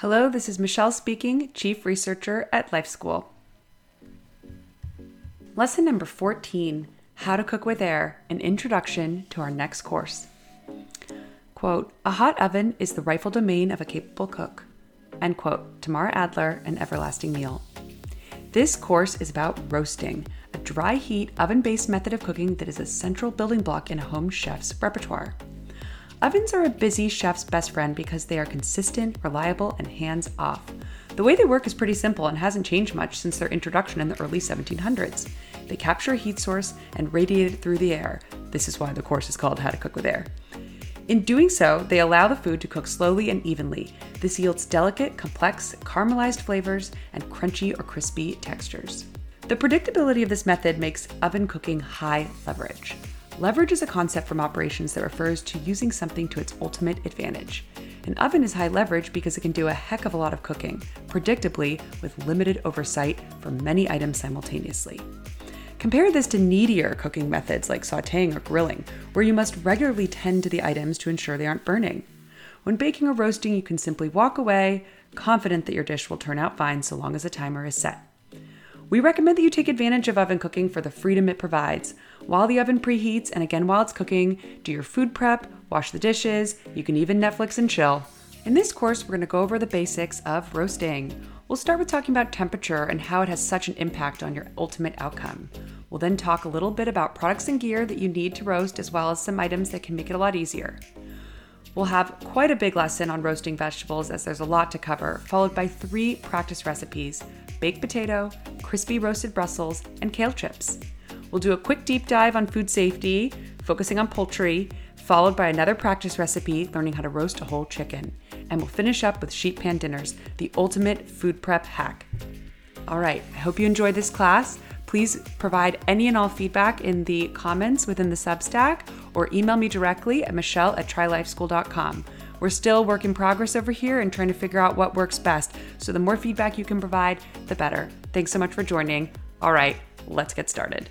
Hello, this is Michelle speaking, Chief Researcher at Life School. Lesson number 14 How to Cook with Air An Introduction to our next course. Quote, A hot oven is the rightful domain of a capable cook. End quote, Tamara Adler, An Everlasting Meal. This course is about roasting, a dry heat, oven based method of cooking that is a central building block in a home chef's repertoire. Ovens are a busy chef's best friend because they are consistent, reliable, and hands off. The way they work is pretty simple and hasn't changed much since their introduction in the early 1700s. They capture a heat source and radiate it through the air. This is why the course is called How to Cook with Air. In doing so, they allow the food to cook slowly and evenly. This yields delicate, complex, caramelized flavors and crunchy or crispy textures. The predictability of this method makes oven cooking high leverage. Leverage is a concept from operations that refers to using something to its ultimate advantage. An oven is high leverage because it can do a heck of a lot of cooking, predictably, with limited oversight for many items simultaneously. Compare this to needier cooking methods like sauteing or grilling, where you must regularly tend to the items to ensure they aren't burning. When baking or roasting, you can simply walk away, confident that your dish will turn out fine so long as a timer is set. We recommend that you take advantage of oven cooking for the freedom it provides. While the oven preheats, and again while it's cooking, do your food prep, wash the dishes, you can even Netflix and chill. In this course, we're going to go over the basics of roasting. We'll start with talking about temperature and how it has such an impact on your ultimate outcome. We'll then talk a little bit about products and gear that you need to roast, as well as some items that can make it a lot easier. We'll have quite a big lesson on roasting vegetables as there's a lot to cover, followed by three practice recipes baked potato, crispy roasted Brussels, and kale chips. We'll do a quick deep dive on food safety, focusing on poultry, followed by another practice recipe learning how to roast a whole chicken. And we'll finish up with sheet pan dinners, the ultimate food prep hack. All right, I hope you enjoyed this class. Please provide any and all feedback in the comments within the Substack or email me directly at michelle at trylifeschool.com. We're still work in progress over here and trying to figure out what works best. So the more feedback you can provide, the better. Thanks so much for joining. All right, let's get started.